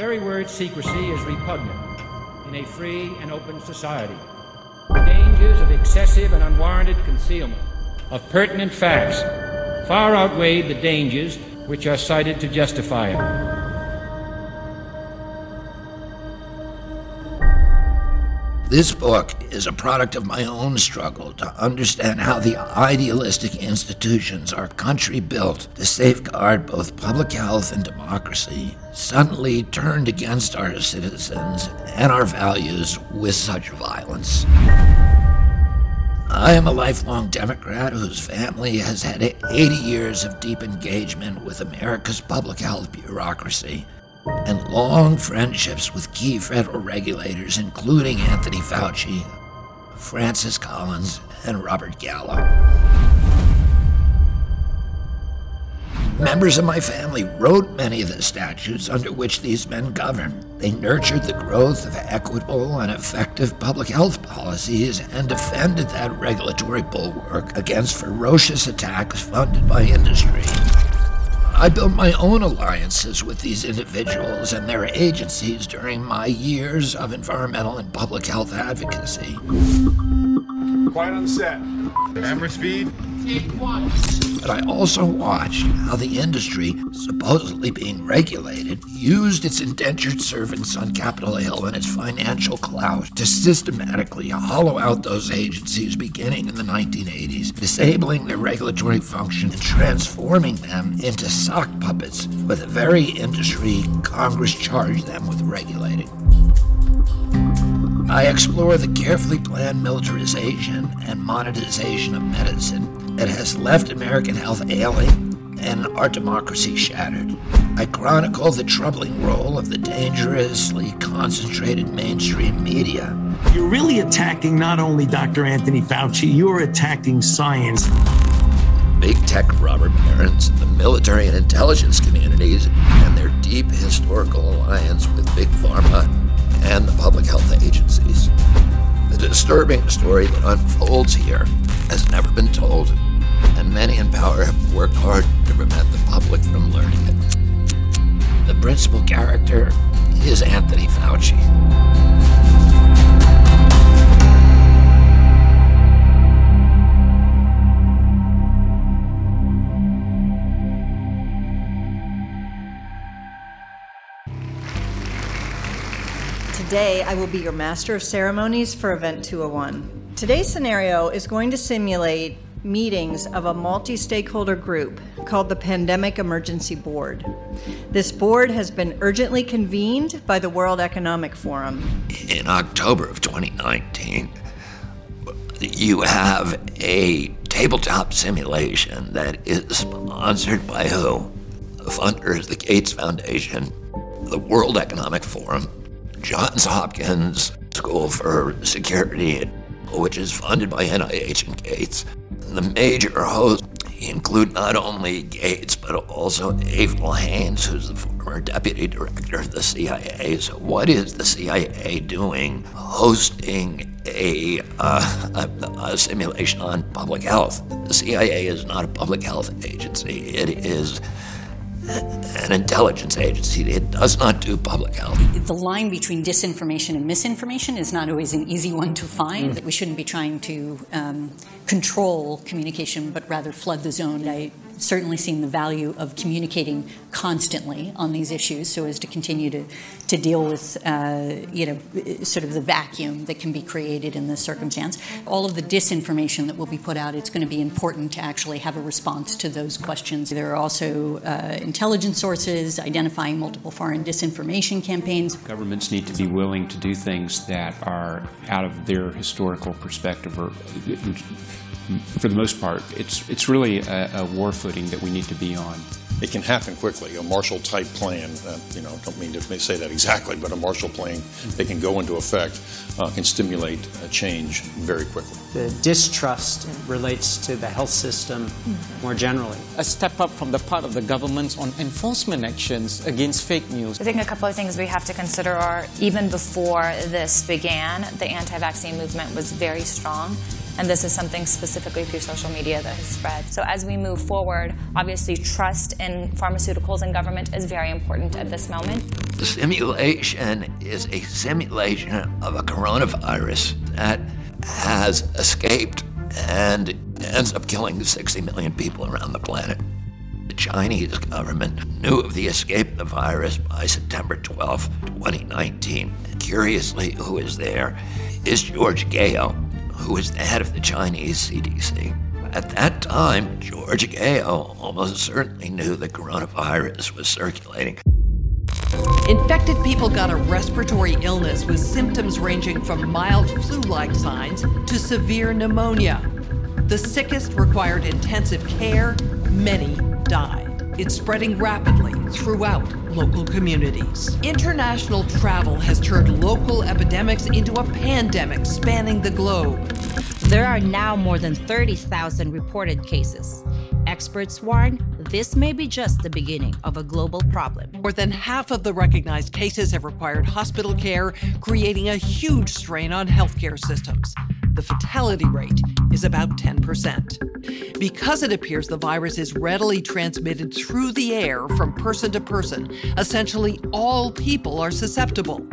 very word secrecy is repugnant in a free and open society. The dangers of excessive and unwarranted concealment of pertinent facts far outweigh the dangers which are cited to justify it. This book is a product of my own struggle to understand how the idealistic institutions our country built to safeguard both public health and democracy suddenly turned against our citizens and our values with such violence. I am a lifelong Democrat whose family has had 80 years of deep engagement with America's public health bureaucracy and long friendships with key federal regulators, including Anthony Fauci, Francis Collins, and Robert Gallo. Members of my family wrote many of the statutes under which these men govern. They nurtured the growth of equitable and effective public health policies and defended that regulatory bulwark against ferocious attacks funded by industry. I built my own alliances with these individuals and their agencies during my years of environmental and public health advocacy. Quiet on set. Camera speed. But I also watched how the industry, supposedly being regulated, used its indentured servants on Capitol Hill and its financial clout to systematically hollow out those agencies beginning in the 1980s, disabling their regulatory function and transforming them into sock puppets for the very industry Congress charged them with regulating. I explore the carefully planned militarization and monetization of medicine that has left American health ailing and our democracy shattered. I chronicle the troubling role of the dangerously concentrated mainstream media. You're really attacking not only Dr. Anthony Fauci, you're attacking science. Big tech robber barons, the military and intelligence communities, and their deep historical alliance with Big Pharma and the public health agencies. The disturbing story that unfolds here has never been told, and many in power have worked hard to prevent the public from learning it. The principal character is Anthony Fauci. Today, I will be your master of ceremonies for Event 201. Today's scenario is going to simulate meetings of a multi stakeholder group called the Pandemic Emergency Board. This board has been urgently convened by the World Economic Forum. In October of 2019, you have a tabletop simulation that is sponsored by who? The funders, the Gates Foundation, the World Economic Forum, Johns Hopkins School for Security, which is funded by NIH and Gates. The major hosts include not only Gates, but also Avril Haines, who's the former deputy director of the CIA. So, what is the CIA doing hosting a, uh, a, a simulation on public health? The CIA is not a public health agency, it is an intelligence agency. It does not do public health. The line between disinformation and misinformation is not always an easy one to find. That we shouldn't be trying to um, control communication, but rather flood the zone. I certainly seen the value of communicating constantly on these issues so as to continue to, to deal with, uh, you know, sort of the vacuum that can be created in this circumstance. All of the disinformation that will be put out, it's going to be important to actually have a response to those questions. There are also uh, intelligence sources identifying multiple foreign disinformation campaigns. Governments need to be willing to do things that are out of their historical perspective or for the most part, it's, it's really a, a war footing that we need to be on. It can happen quickly. A Marshall type plan, uh, you know, don't mean to say that exactly, but a Marshall plan that can go into effect uh, can stimulate a change very quickly. The distrust relates to the health system more generally. A step up from the part of the government on enforcement actions against fake news. I think a couple of things we have to consider are even before this began, the anti vaccine movement was very strong and this is something specifically through social media that has spread. So as we move forward, obviously trust in pharmaceuticals and government is very important at this moment. The simulation is a simulation of a coronavirus that has escaped and ends up killing 60 million people around the planet. The Chinese government knew of the escape of the virus by September 12, 2019. Curiously, who is there is George Gao, who is the head of the Chinese CDC. At that time, George Gao almost certainly knew the coronavirus was circulating. Infected people got a respiratory illness with symptoms ranging from mild flu like signs to severe pneumonia. The sickest required intensive care, many died. It's spreading rapidly throughout local communities. International travel has turned local epidemics into a pandemic spanning the globe. There are now more than 30,000 reported cases. Experts warn this may be just the beginning of a global problem. More than half of the recognized cases have required hospital care, creating a huge strain on healthcare systems. The fatality rate is about 10%. Because it appears the virus is readily transmitted through the air from person to person, essentially all people are susceptible.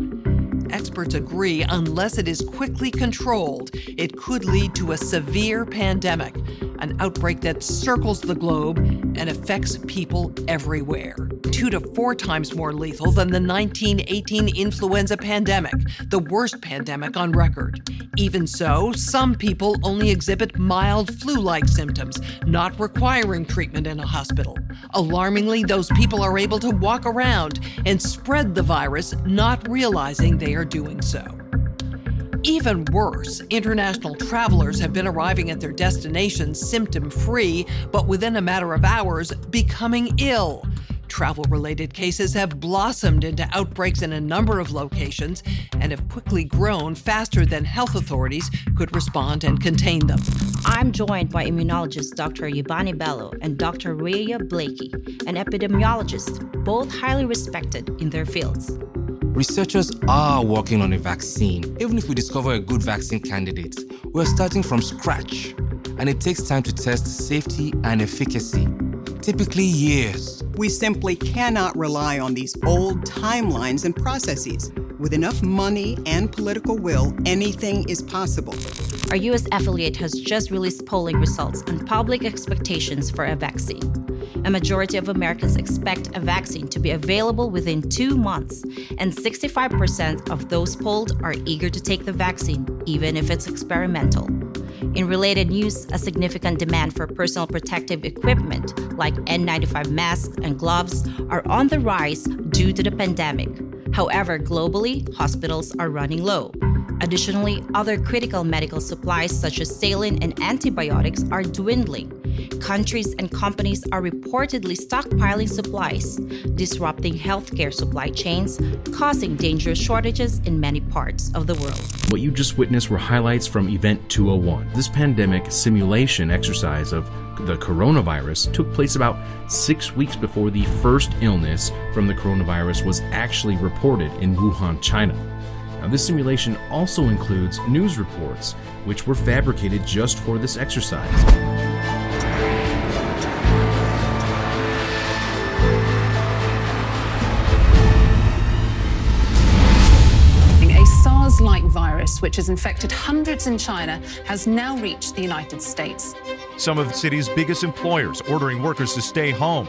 Experts agree unless it is quickly controlled, it could lead to a severe pandemic, an outbreak that circles the globe and affects people everywhere. Two to four times more lethal than the 1918 influenza pandemic, the worst pandemic on record. Even so, some people only exhibit mild flu like symptoms, not requiring treatment in a hospital. Alarmingly, those people are able to walk around and spread the virus, not realizing they are doing so. Even worse, international travelers have been arriving at their destinations symptom free, but within a matter of hours, becoming ill. Travel related cases have blossomed into outbreaks in a number of locations and have quickly grown faster than health authorities could respond and contain them. I'm joined by immunologist Dr. Yubani Bello and Dr. Rhea Blakey, an epidemiologist, both highly respected in their fields. Researchers are working on a vaccine. Even if we discover a good vaccine candidate, we're starting from scratch, and it takes time to test safety and efficacy, typically years. We simply cannot rely on these old timelines and processes. With enough money and political will, anything is possible. Our U.S. affiliate has just released polling results on public expectations for a vaccine. A majority of Americans expect a vaccine to be available within two months, and 65% of those polled are eager to take the vaccine, even if it's experimental. In related news, a significant demand for personal protective equipment like N95 masks and gloves are on the rise due to the pandemic. However, globally, hospitals are running low. Additionally, other critical medical supplies such as saline and antibiotics are dwindling. Countries and companies are reportedly stockpiling supplies, disrupting healthcare supply chains, causing dangerous shortages in many parts of the world. What you just witnessed were highlights from Event 201. This pandemic simulation exercise of the coronavirus took place about six weeks before the first illness from the coronavirus was actually reported in Wuhan, China. Now, this simulation also includes news reports, which were fabricated just for this exercise. Virus, which has infected hundreds in China, has now reached the United States. Some of the city's biggest employers ordering workers to stay home.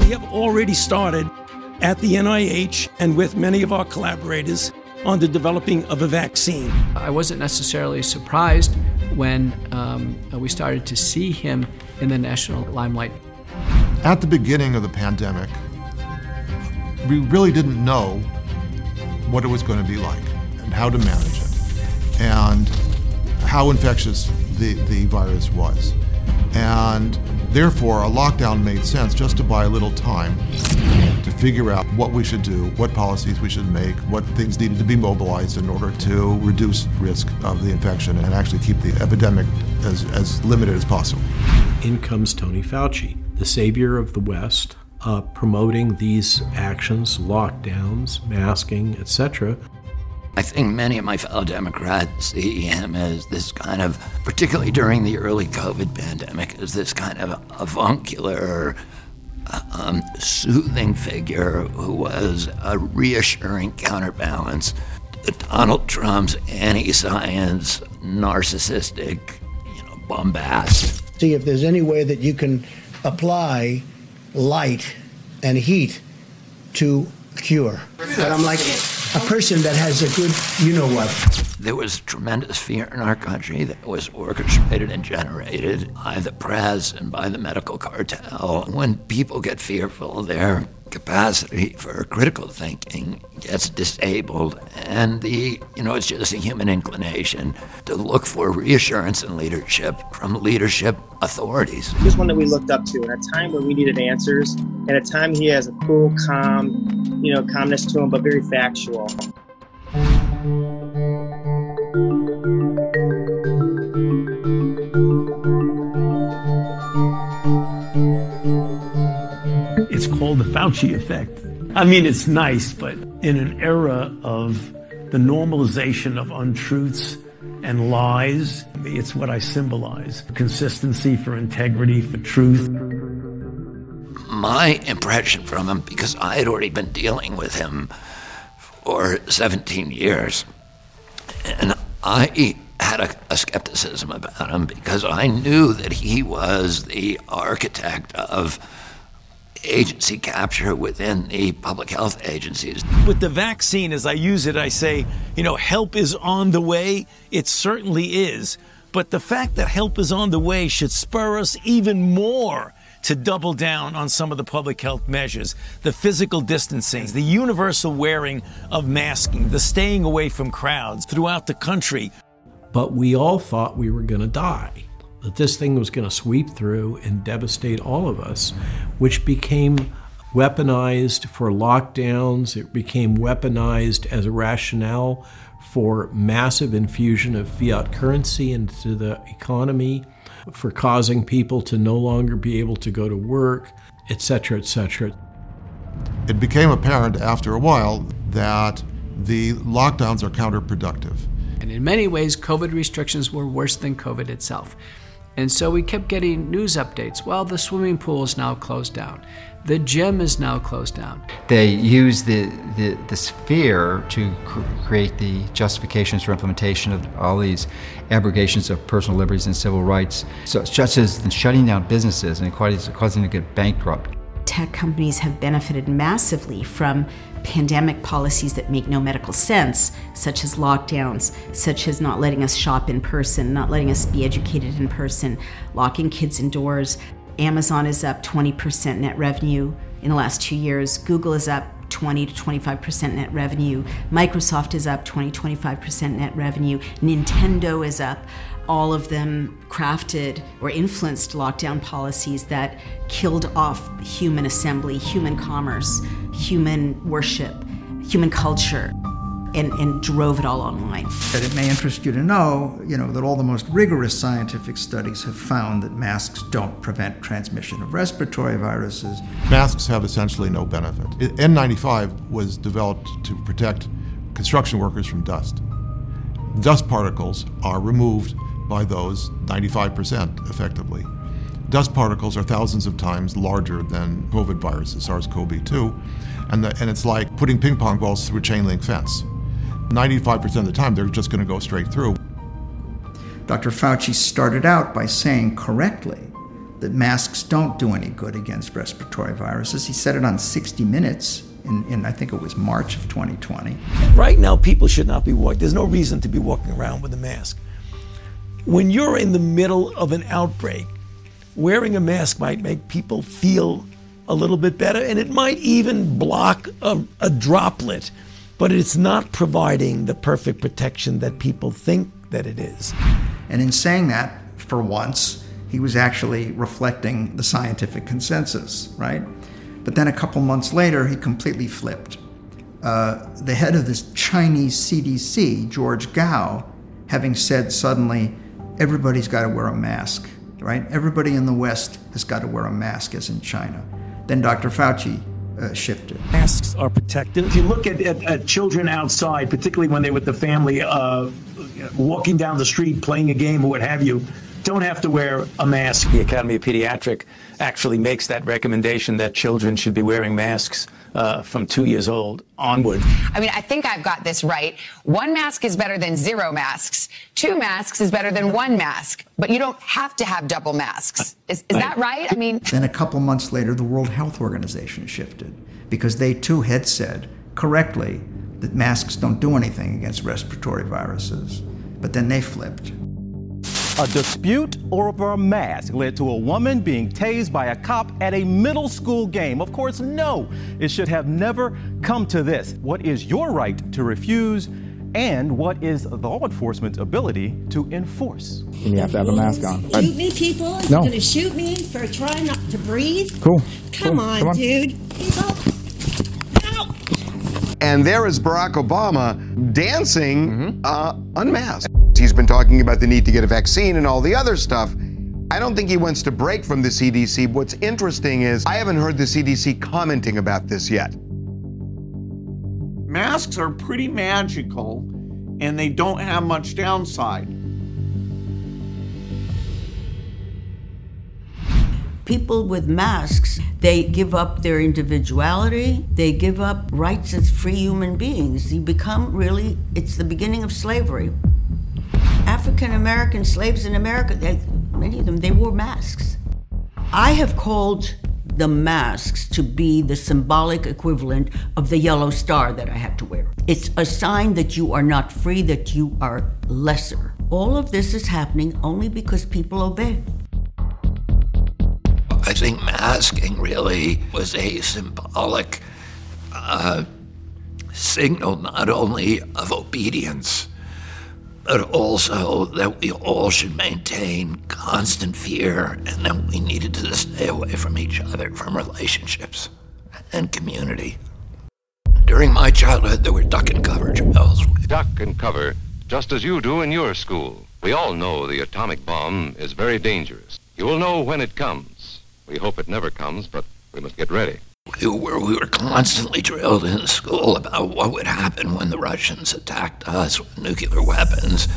We have already started at the NIH and with many of our collaborators on the developing of a vaccine. I wasn't necessarily surprised when um, we started to see him in the national limelight. At the beginning of the pandemic, we really didn't know what it was going to be like and how to manage it and how infectious the, the virus was. And therefore, a lockdown made sense just to buy a little time to figure out what we should do, what policies we should make, what things needed to be mobilized in order to reduce risk of the infection and actually keep the epidemic as, as limited as possible. In comes Tony Fauci, the savior of the West, uh, promoting these actions, lockdowns, masking, etc., I think many of my fellow Democrats see him as this kind of, particularly during the early COVID pandemic, as this kind of avuncular, um, soothing figure who was a reassuring counterbalance to Donald Trump's anti-science, narcissistic, you know, bombast. See if there's any way that you can apply light and heat to cure. But I'm like a person that has a good, you know what. There was tremendous fear in our country that was orchestrated and generated by the press and by the medical cartel. When people get fearful, their capacity for critical thinking gets disabled, and the you know it's just a human inclination to look for reassurance and leadership from leadership authorities. He was one that we looked up to in a time where we needed answers, and a time he has a cool, calm, you know, calmness to him, but very factual. Called the Fauci effect. I mean, it's nice, but in an era of the normalization of untruths and lies, it's what I symbolize consistency for integrity, for truth. My impression from him, because I had already been dealing with him for 17 years, and I had a, a, skepticism about him because I knew that he was the architect of agency capture within the public health agencies. With the vaccine, as I use it, I say, you know, help is on the way. It certainly is. But the fact that help is on the way should spur us even more to double down on some of the public health measures the physical distancing, the universal wearing of masking, the staying away from crowds throughout the country. But we all thought we were going to die, that this thing was going to sweep through and devastate all of us, which became weaponized for lockdowns. It became weaponized as a rationale for massive infusion of fiat currency into the economy, for causing people to no longer be able to go to work, etc., etc. It became apparent after a while that the lockdowns are counterproductive. And in many ways, COVID restrictions were worse than COVID itself. And so we kept getting news updates. Well, the swimming pool is now closed down. The gym is now closed down. They use the, the, this fear to cr- create the justifications for implementation of all these abrogations of personal liberties and civil rights, so, such as shutting down businesses and causing them to get bankrupt. Tech companies have benefited massively from pandemic policies that make no medical sense, such as lockdowns, such as not letting us shop in person, not letting us be educated in person, locking kids indoors. Amazon is up 20% net revenue in the last two years. Google is up 20 to 25% net revenue. Microsoft is up 20 25% net revenue. Nintendo is up. All of them crafted or influenced lockdown policies that killed off human assembly, human commerce, human worship, human culture. And, and, drove it all online. That it may interest you to know, you know, that all the most rigorous scientific studies have found that masks don't prevent transmission of respiratory viruses. Masks have essentially no benefit. N95 was developed to protect construction workers from dust. Dust particles are removed by those 95% effectively. Dust particles are thousands of times larger than COVID viruses, SARS CoV 2, and, the, and it's like putting ping pong balls through a chain link fence. 95% of the time, they're just going to go straight through. Dr. Fauci started out by saying correctly that masks don't do any good against respiratory viruses. He said it on 60 Minutes in, in, I think it was March of 2020. Right now, people should not be walking. There's no reason to be walking around with a mask. When you're in the middle of an outbreak, wearing a mask might make people feel a little bit better, and it might even block a, a droplet, but it's not providing the perfect protection that people think that it is. And in saying that, for once, he was actually reflecting the scientific consensus, right? But then a couple months later, he completely flipped. Uh, the head of this Chinese CDC, George Gao, having said suddenly, everybody's got to wear a mask, right? Everybody in the West has got to wear a mask, as in China. Then Dr. Fauci uh, shifted. Masks are protective. If you look at, at, at children outside, particularly when they're with the family, uh, walking down the street, playing a game or what have you, don't have to wear a mask. The Academy of Pediatric actually makes that recommendation that children should be wearing masks uh, from two years old onward. I mean, I think I've got this right. One mask is better than zero masks. Two masks is better than one mask. But you don't have to have double masks. Is, is that right? I mean, Then a couple months later, the World Health Organization shifted because they too had said correctly that masks don't do anything against respiratory viruses. But then they flipped. A dispute over a mask led to a woman being tased by a cop at a middle school game. Of course, no, it should have never come to this. What is your right to refuse? And what is law enforcement's ability to enforce? You have to have a mask on. Shoot me, people? No. You're gonna shoot me for trying not to breathe? Cool. Come Cool. on, Come on. dude. People, And there is Barack Obama dancing uh, unmasked. He's been talking about the need to get a vaccine and all the other stuff. I don't think he wants to break from the CDC. What's interesting is I haven't heard the CDC commenting about this yet. Masks are pretty magical and they don't have much downside. People with masks, they give up their individuality, they give up rights as free human beings. You become really, it's the beginning of slavery. African American slaves in America, they, many of them, they wore masks. I have called the masks to be the symbolic equivalent of the yellow star that I had to wear. It's a sign that you are not free, that you are lesser. All of this is happening only because people obey. Think masking really was a symbolic uh, signal not only of obedience, but also that we all should maintain constant fear and that we needed to stay away from each other, from relationships and community. During my childhood, there were duck and cover drills. Duck and cover, just as you do in your school. We all know the atomic bomb is very dangerous. You will know when it comes. We hope it never comes, but we must get ready. We were, we were constantly drilled in school about what would happen when the Russians attacked us with nuclear weapons.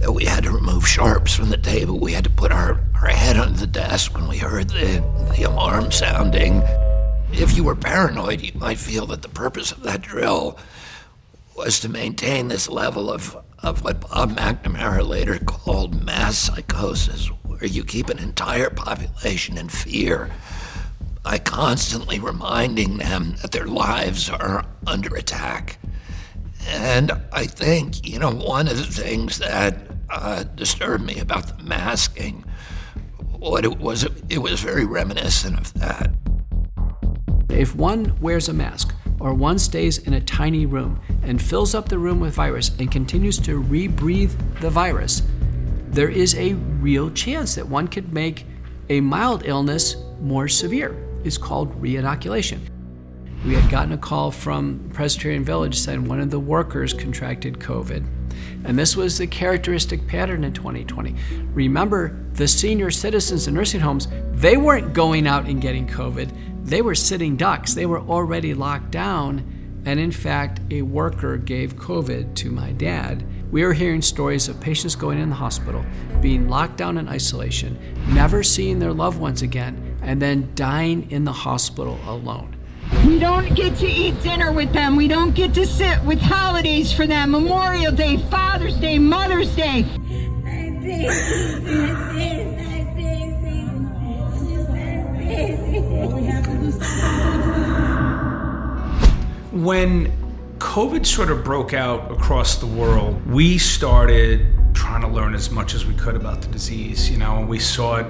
That we had to remove sharps from the table. We had to put our, our head under the desk when we heard the, the alarm sounding. If you were paranoid, you might feel that the purpose of that drill was to maintain this level of, of what Bob McNamara later called mass psychosis, where you keep an entire population in fear by constantly reminding them that their lives are under attack. And I think, you know, one of the things that uh, disturbed me about the masking, what it was, it was very reminiscent of that. If one wears a mask or one stays in a tiny room and fills up the room with virus and continues to rebreathe the virus, there is a real chance that one could make a mild illness more severe. It's called reinoculation. We had gotten a call from Presbyterian Village saying one of the workers contracted COVID. And this was the characteristic pattern in 2020. Remember, the senior citizens in nursing homes, they weren't going out and getting COVID. They were sitting ducks. They were already locked down. And in fact, a worker gave COVID to my dad. We are hearing stories of patients going in the hospital, being locked down in isolation, never seeing their loved ones again, and then dying in the hospital alone. We don't get to eat dinner with them. We don't get to sit with holidays for them. Memorial Day, Father's Day, Mother's Day. When COVID sort of broke out across the world, we started trying to learn as much as we could about the disease. You know, and we saw it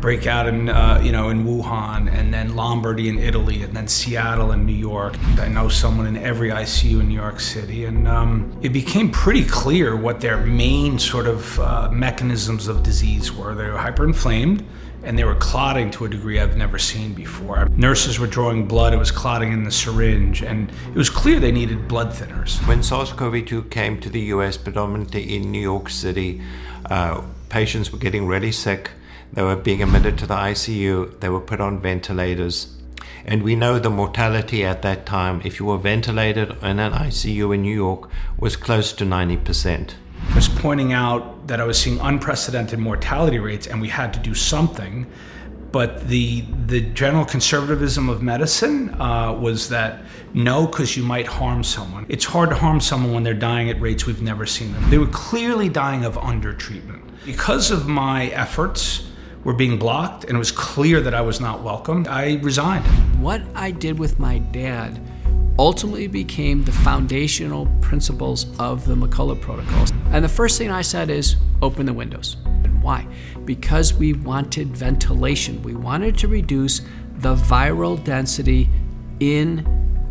break out in uh, you know in Wuhan, and then Lombardy in Italy, and then Seattle and New York. I know someone in every ICU in New York City, and um, it became pretty clear what their main sort of uh, mechanisms of disease were. They were hyperinflamed and they were clotting to a degree I've never seen before. Nurses were drawing blood, it was clotting in the syringe, and it was clear they needed blood thinners. When SARS CoV 2 came to the US, predominantly in New York City, uh, patients were getting really sick. They were being admitted to the ICU, they were put on ventilators. And we know the mortality at that time, if you were ventilated in an ICU in New York, was close to 90%. Was pointing out that I was seeing unprecedented mortality rates and we had to do something. But the, the general conservatism of medicine uh, was that no, because you might harm someone. It's hard to harm someone when they're dying at rates we've never seen them. They were clearly dying of undertreatment. Because of my efforts, were being blocked and it was clear that I was not welcomed, I resigned. What I did with my dad ultimately became the foundational principles of the McCullough protocols. And the first thing I said is open the windows. And why? Because we wanted ventilation. We wanted to reduce the viral density in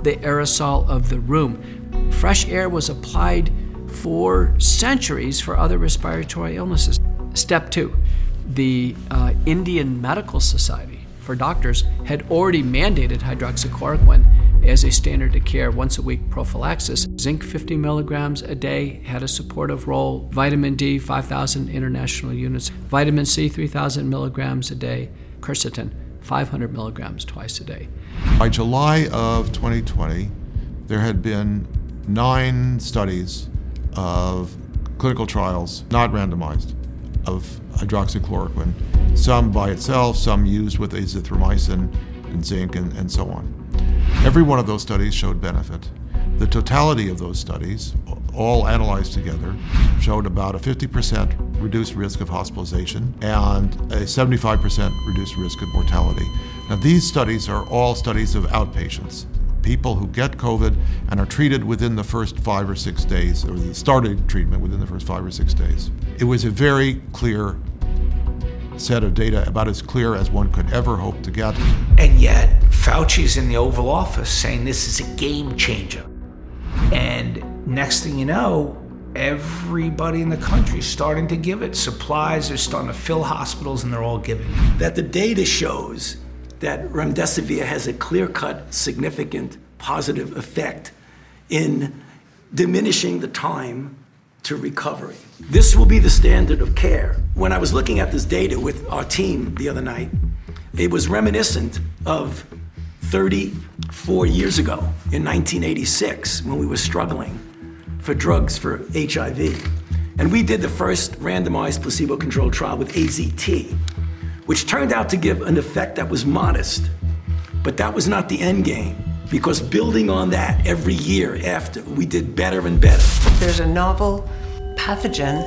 the aerosol of the room. Fresh air was applied for centuries for other respiratory illnesses. Step two the uh, Indian Medical Society for doctors had already mandated hydroxychloroquine as a standard of care once a week prophylaxis. Zinc 50 milligrams a day had a supportive role. Vitamin D 5,000 international units. Vitamin C 3,000 milligrams a day. Quercetin 500 milligrams twice a day. By July of 2020, there had been nine studies of clinical trials, not randomized, of hydroxychloroquine, some by itself, some used with azithromycin and zinc, and, and so on. Every one of those studies showed benefit. The totality of those studies, all analyzed together, showed about a 50% reduced risk of hospitalization and a 75% reduced risk of mortality. Now, these studies are all studies of outpatients, people who get COVID and are treated within the first five or six days, or started treatment within the first five or six days. It was a very clear set of data, about as clear as one could ever hope to get. And yet, Fauci's in the Oval Office saying this is a game changer. And next thing you know, everybody in the country is starting to give it. Supplies are starting to fill hospitals and they're all giving it. That the data shows that remdesivir has a clear cut, significant positive effect in diminishing the time to recovery. This will be the standard of care. When I was looking at this data with our team the other night, it was reminiscent of 34 years ago in 1986 when we were struggling for drugs for HIV. And we did the first randomized placebo controlled trial with AZT, which turned out to give an effect that was modest. But that was not the end game because building on that every year after, we did better and better. There's a novel pathogen,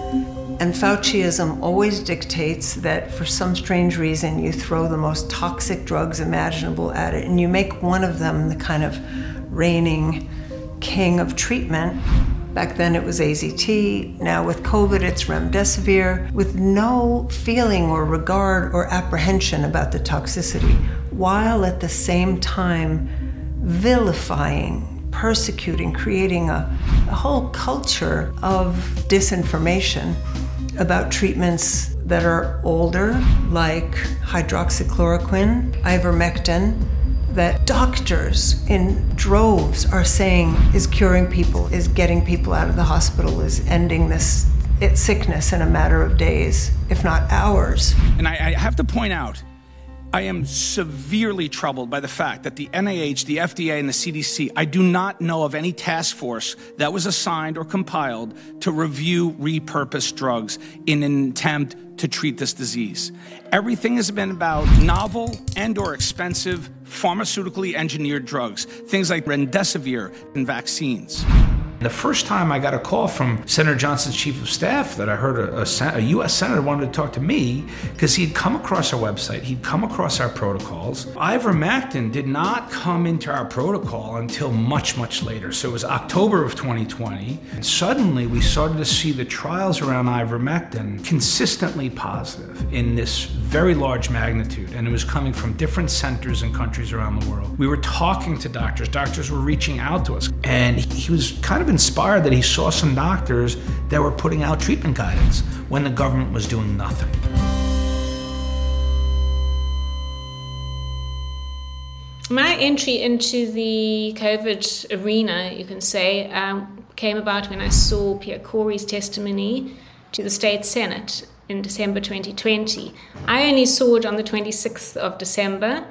and Fauciism always dictates that for some strange reason you throw the most toxic drugs imaginable at it, and you make one of them the kind of reigning king of treatment. Back then it was AZT, now with COVID it's remdesivir, with no feeling or regard or apprehension about the toxicity, while at the same time vilifying, persecuting, creating a, a whole culture of disinformation about treatments that are older, like hydroxychloroquine, ivermectin, that doctors in droves are saying is curing people, is getting people out of the hospital, is ending this sickness in a matter of days, if not hours. And I, I have to point out I am severely troubled by the fact that the NIH, the FDA, and the CDC, I do not know of any task force that was assigned or compiled to review repurposed drugs in an attempt to treat this disease. Everything has been about novel and or expensive pharmaceutically engineered drugs, things like remdesivir and vaccines. The first time I got a call from Senator Johnson's chief of staff that I heard a, a, a U.S. senator wanted to talk to me because he'd come across our website, he'd come across our protocols. Ivermectin did not come into our protocol until much, much later. So it was October of 2020, and suddenly we started to see the trials around ivermectin consistently positive in this very large magnitude, and it was coming from different centers and countries around the world. We were talking to doctors, doctors were reaching out to us, and he was kind of inspired that he saw some doctors that were putting out treatment guidance when the government was doing nothing. My entry into the COVID arena, you can say, um, came about when I saw Pierre Kory's testimony to the state senate in December 2020. I only saw it on the 26th of December,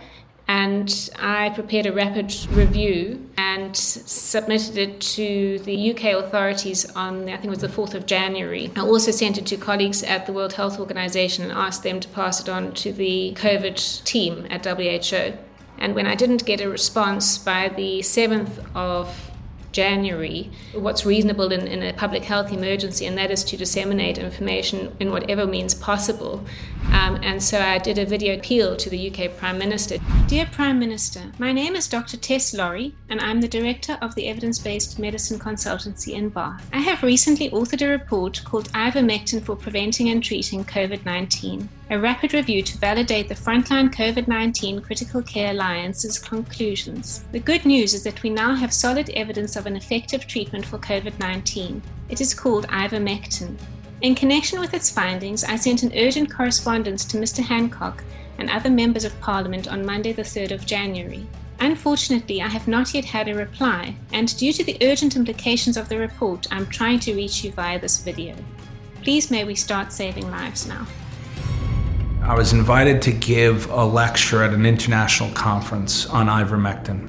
and I prepared a rapid review and submitted it to the UK authorities on, I think it was the 4th of January. I also sent it to colleagues at the World Health Organization and asked them to pass it on to the COVID team at WHO. And when I didn't get a response by the 7th of January, what's reasonable in, in, a public health emergency, and that is to disseminate information in whatever means possible. Um, and so I did a video appeal to the UK Prime Minister. Dear Prime Minister, my name is Dr. Tess Lawrie, and I'm the director of the evidence based medicine consultancy in Bath. I have recently authored a report called Ivermectin for Preventing and Treating COVID 19 a rapid review to validate the Frontline COVID 19 Critical Care Alliance's conclusions. The good news is that we now have solid evidence of an effective treatment for COVID 19. It is called ivermectin. In connection with its findings, I sent an urgent correspondence to Mr. Hancock and other members of Parliament on Monday, the 3rd of January. Unfortunately, I have not yet had a reply, and due to the urgent implications of the report, I'm trying to reach you via this video. Please may we start saving lives now. I was invited to give a lecture at an international conference on ivermectin.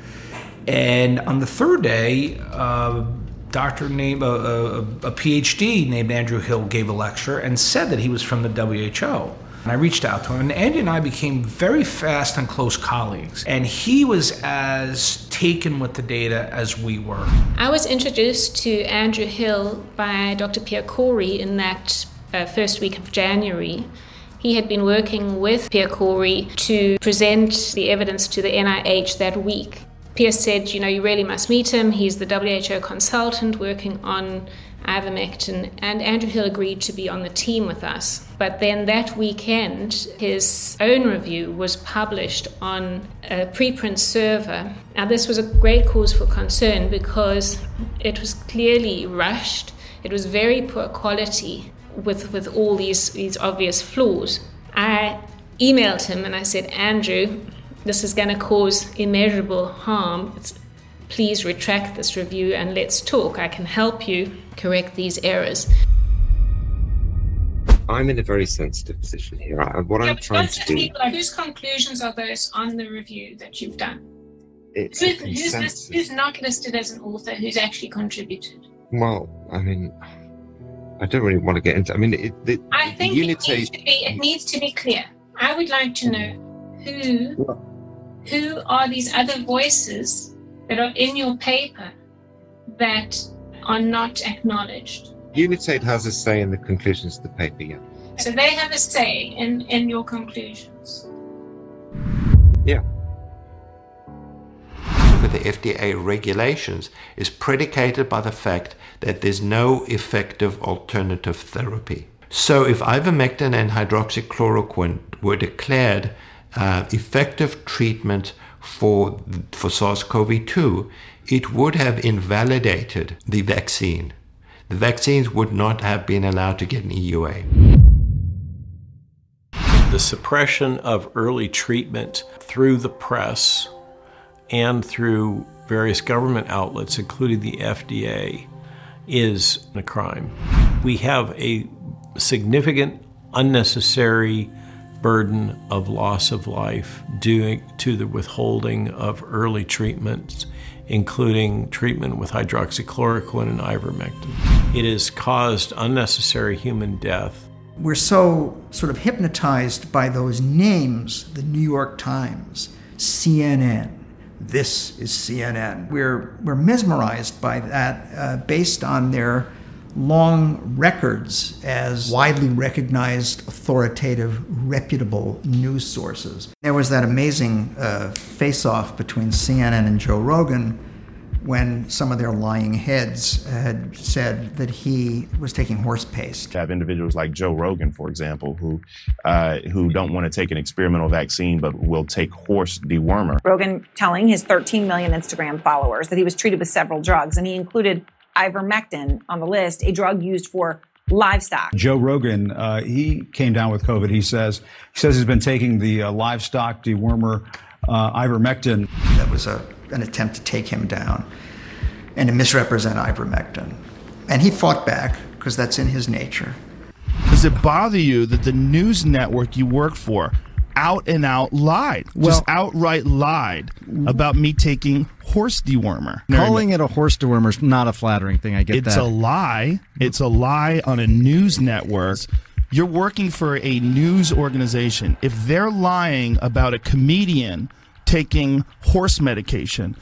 And on the third day, uh, doctor named a, a, a, PhD named Andrew Hill gave a lecture and said that he was from the WHO. And I reached out to him, and Andy and I became very fast and close colleagues. And he was as taken with the data as we were. I was introduced to Andrew Hill by Dr. Pierre Kory in that uh, first week of January. He had been working with Pierre Kory to present the evidence to the NIH that week. Pierre said, you know, you really must meet him. He's the WHO consultant working on ivermectin, and Andrew Hill agreed to be on the team with us. But then that weekend, his own review was published on a preprint server. Now, this was a great cause for concern because it was clearly rushed, it was very poor quality, with with all these these obvious flaws. I emailed him and I said, Andrew, this is going to cause immeasurable harm. It's, please retract this review and let's talk. I can help you correct these errors. I'm in a very sensitive position here. I, what yeah, I'm trying to do. whose conclusions are those on the review that you've done? It's who's, who's, who's not listed as an author? Who's actually contributed? Well, I mean, I don't really want to get into. I mean, it, the, I think the unit it needs, to be, it needs to be clear. I would like to know mm. who who are these other voices that are in your paper that are not acknowledged. Unitaid has a say in the conclusions of the paper, yeah. So they have a say in, in your conclusions. Yeah with the FDA regulations is predicated by the fact that there's no effective alternative therapy. So, if ivermectin and hydroxychloroquine were declared uh, effective treatment for, for SARS CoV 2, it would have invalidated the vaccine. The vaccines would not have been allowed to get an EUA. The suppression of early treatment through the press and through various government outlets, including the FDA, is a crime. We have a significant unnecessary burden of loss of life due to the withholding of early treatments, including treatment with hydroxychloroquine and ivermectin. It has caused unnecessary human death. We're so sort of hypnotized by those names the New York Times, CNN, this is CNN. We're, we're mesmerized by that uh, based on their long records as widely recognized, authoritative, reputable news sources. There was that amazing uh, face off between CNN and Joe Rogan when some of their lying heads had said that he was taking horse paste. have individuals like Joe Rogan, for example, who uh, who don't want to take an experimental vaccine but will take horse dewormer. Rogan telling his 13 million Instagram followers that he was treated with several drugs, and he included ivermectin on the list, a drug used for livestock. Joe Rogan, uh, he came down with COVID. He says he says he's been taking the uh, livestock dewormer uh, ivermectin. That was a an attempt to take him down and to misrepresent ivermectin. And he fought back because that's in his nature. Does it bother you that the news network you work for out and out lied, just outright lied about me taking horse dewormer. Calling it a horse dewormer is not a flattering thing. I get it's that. a lie. It's a lie on a news network. You're working for a news organization. If they're lying about a comedian taking horse medication,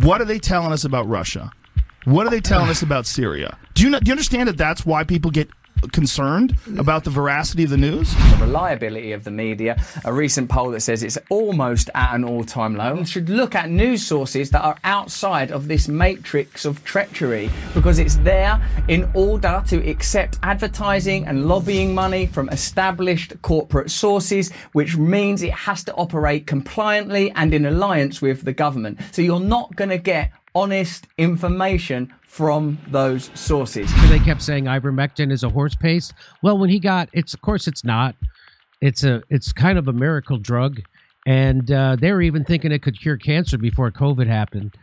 what are they telling us about Russia? What are they telling us about Syria? Do you not, do you understand that that's why people get concerned about the veracity of the news? The reliability of the media. A recent poll that says it's almost at an all time low. We should look at news sources that are outside of this matrix of treachery because it's there in order to accept advertising and lobbying money from established corporate sources, which means it has to operate compliantly and in alliance with the government. So you're not going to get honest information from those sources. They kept saying ivermectin is a horse paste. Well, when he got it's of course it's not. It's a it's kind of a miracle drug, and uh, they were even thinking it could cure cancer before COVID happened.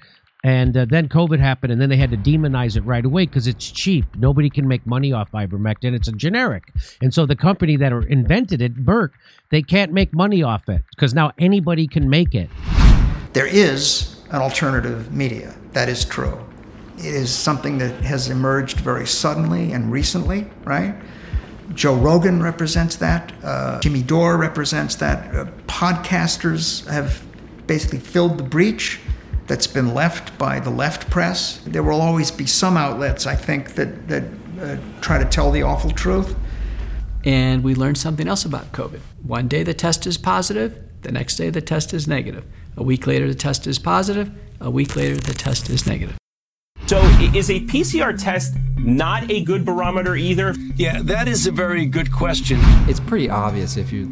And uh, then COVID happened, and then they had to demonize it right away because it's cheap. Nobody can make money off ivermectin. It's a generic, and so the company that invented it, Merck, they can't make money off it because now anybody can make it. There is an alternative media. That is true. It is something that has emerged very suddenly and recently, right? Joe Rogan represents that. Uh, Jimmy Dore represents that. Uh, podcasters have basically filled the breach that's been left by the left press. There will always be some outlets, I think, that, that uh, try to tell the awful truth. And we learned something else about COVID. One day the test is positive, the next day the test is negative. A week later the test is positive, a week later the test is negative. So, is a PCR test not a good barometer either? Yeah, that is a very good question. It's pretty obvious if you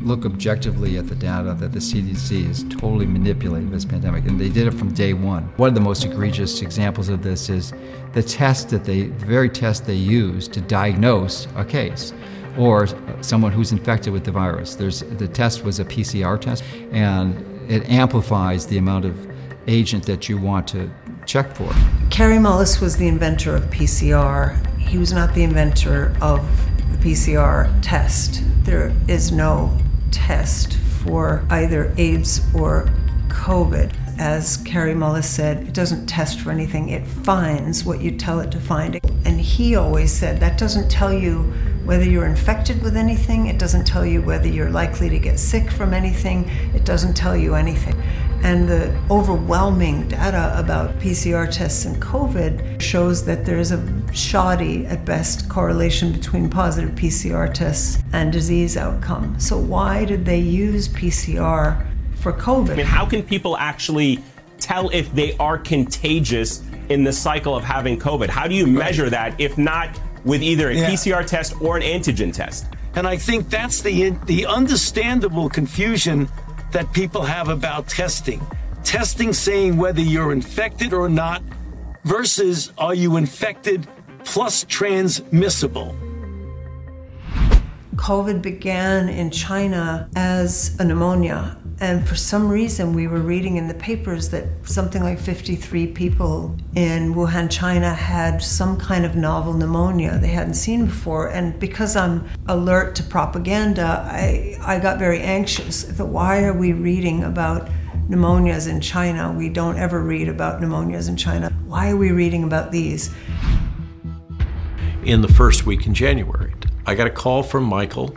look objectively at the data that the CDC is totally manipulating this pandemic, and they did it from day one. One of the most egregious examples of this is the test that they, the very test they use to diagnose a case or someone who's infected with the virus. There's the test was a PCR test, and it amplifies the amount of agent that you want to check for. Kary Mullis was the inventor of PCR. He was not the inventor of the PCR test. There is no test for either AIDS or COVID. As Kary Mullis said, it doesn't test for anything, it finds what you tell it to find. And he always said that doesn't tell you whether you're infected with anything, it doesn't tell you whether you're likely to get sick from anything, it doesn't tell you anything. And the overwhelming data about PCR tests and COVID shows that there's a shoddy, at best, correlation between positive PCR tests and disease outcome. So, why did they use PCR for COVID? I mean, how can people actually tell if they are contagious in the cycle of having COVID? How do you measure that if not with either a Yeah. PCR test or an antigen test? And I think that's the the understandable confusion that people have about testing. Testing saying whether you're infected or not versus are you infected plus transmissible. COVID began in China as a pneumonia. And for some reason, we were reading in the papers that something like 53 people in Wuhan, China had some kind of novel pneumonia they hadn't seen before. And because I'm alert to propaganda, I, I got very anxious. Thought, why are we reading about pneumonias in China? We don't ever read about pneumonias in China. Why are we reading about these? in the first week in January. I got a call from Michael.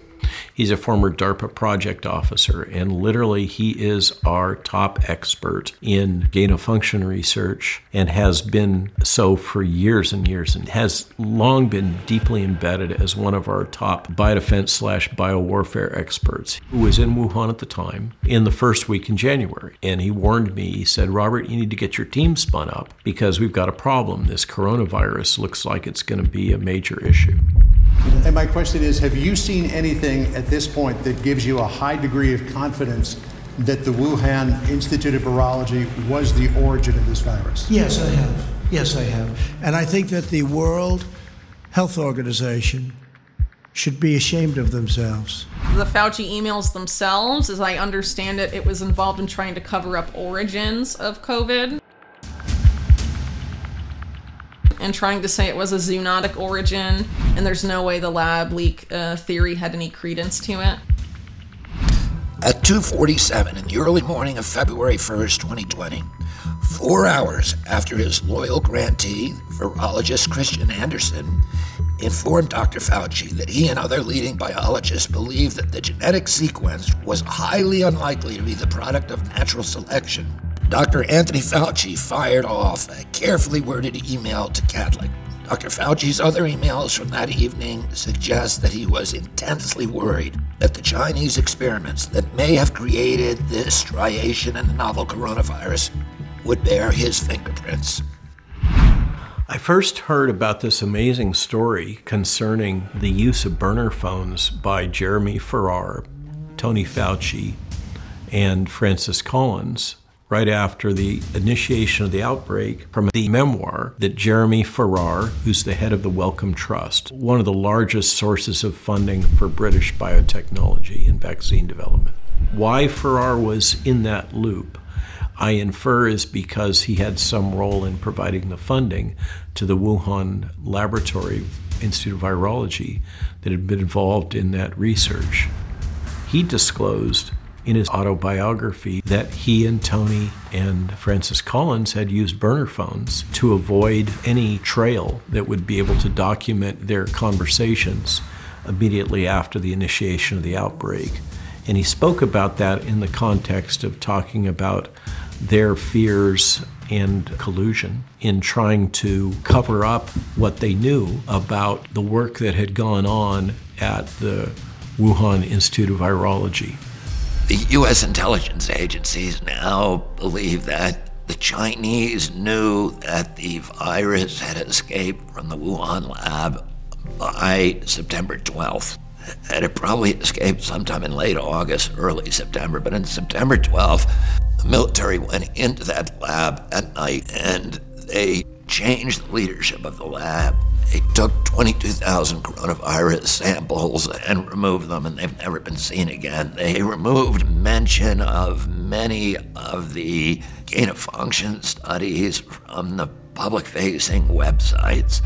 He's a former DARPA project officer, and literally, he is our top expert in gain of function research and has been so for years and years and has long been deeply embedded as one of our top biodefense slash biowarfare experts who was in Wuhan at the time in the first week in January. And he warned me, he said, Robert, you need to get your team spun up because we've got a problem. This coronavirus looks like it's going to be a major issue. And my question is Have you seen anything at this point that gives you a high degree of confidence that the Wuhan Institute of Virology was the origin of this virus? Yes, I have. Yes, I have. And I think that the World Health Organization should be ashamed of themselves. The Fauci emails themselves, as I understand it, it was involved in trying to cover up origins of COVID and trying to say it was a zoonotic origin, and there's no way the lab leak uh, theory had any credence to it. At 2:47 in the early morning of February 1st, 2020, four hours after his loyal grantee, virologist Kristian Andersen, informed Dr. Fauci that he and other leading biologists believed that the genetic sequence was highly unlikely to be the product of natural selection. Dr. Anthony Fauci fired off a carefully worded email to Catholic. Dr. Fauci's other emails from that evening suggest that he was intensely worried that the Chinese experiments that may have created this striation in the novel coronavirus would bear his fingerprints. I first heard about this amazing story concerning the use of burner phones by Jeremy Farrar, Tony Fauci, and Francis Collins right after the initiation of the outbreak from the memoir that Jeremy Farrar, who's the head of the Wellcome Trust, one of the largest sources of funding for British biotechnology and vaccine development. Why Farrar was in that loop, I infer is because he had some role in providing the funding to the Wuhan Laboratory Institute of Virology that had been involved in that research. He disclosed in his autobiography that he and Tony and Francis Collins had used burner phones to avoid any trail that would be able to document their conversations immediately after the initiation of the outbreak. And he spoke about that in the context of talking about their fears and collusion in trying to cover up what they knew about the work that had gone on at the Wuhan Institute of Virology. The U.S. intelligence agencies now believe that the Chinese knew that the virus had escaped from the Wuhan lab by September 12th. And it probably escaped sometime in late August, early September. But on September 12th, the military went into that lab at night and they changed the leadership of the lab. They took 22,000 coronavirus samples and removed them, and they've never been seen again. They removed mention of many of the gain of function studies from the public facing websites.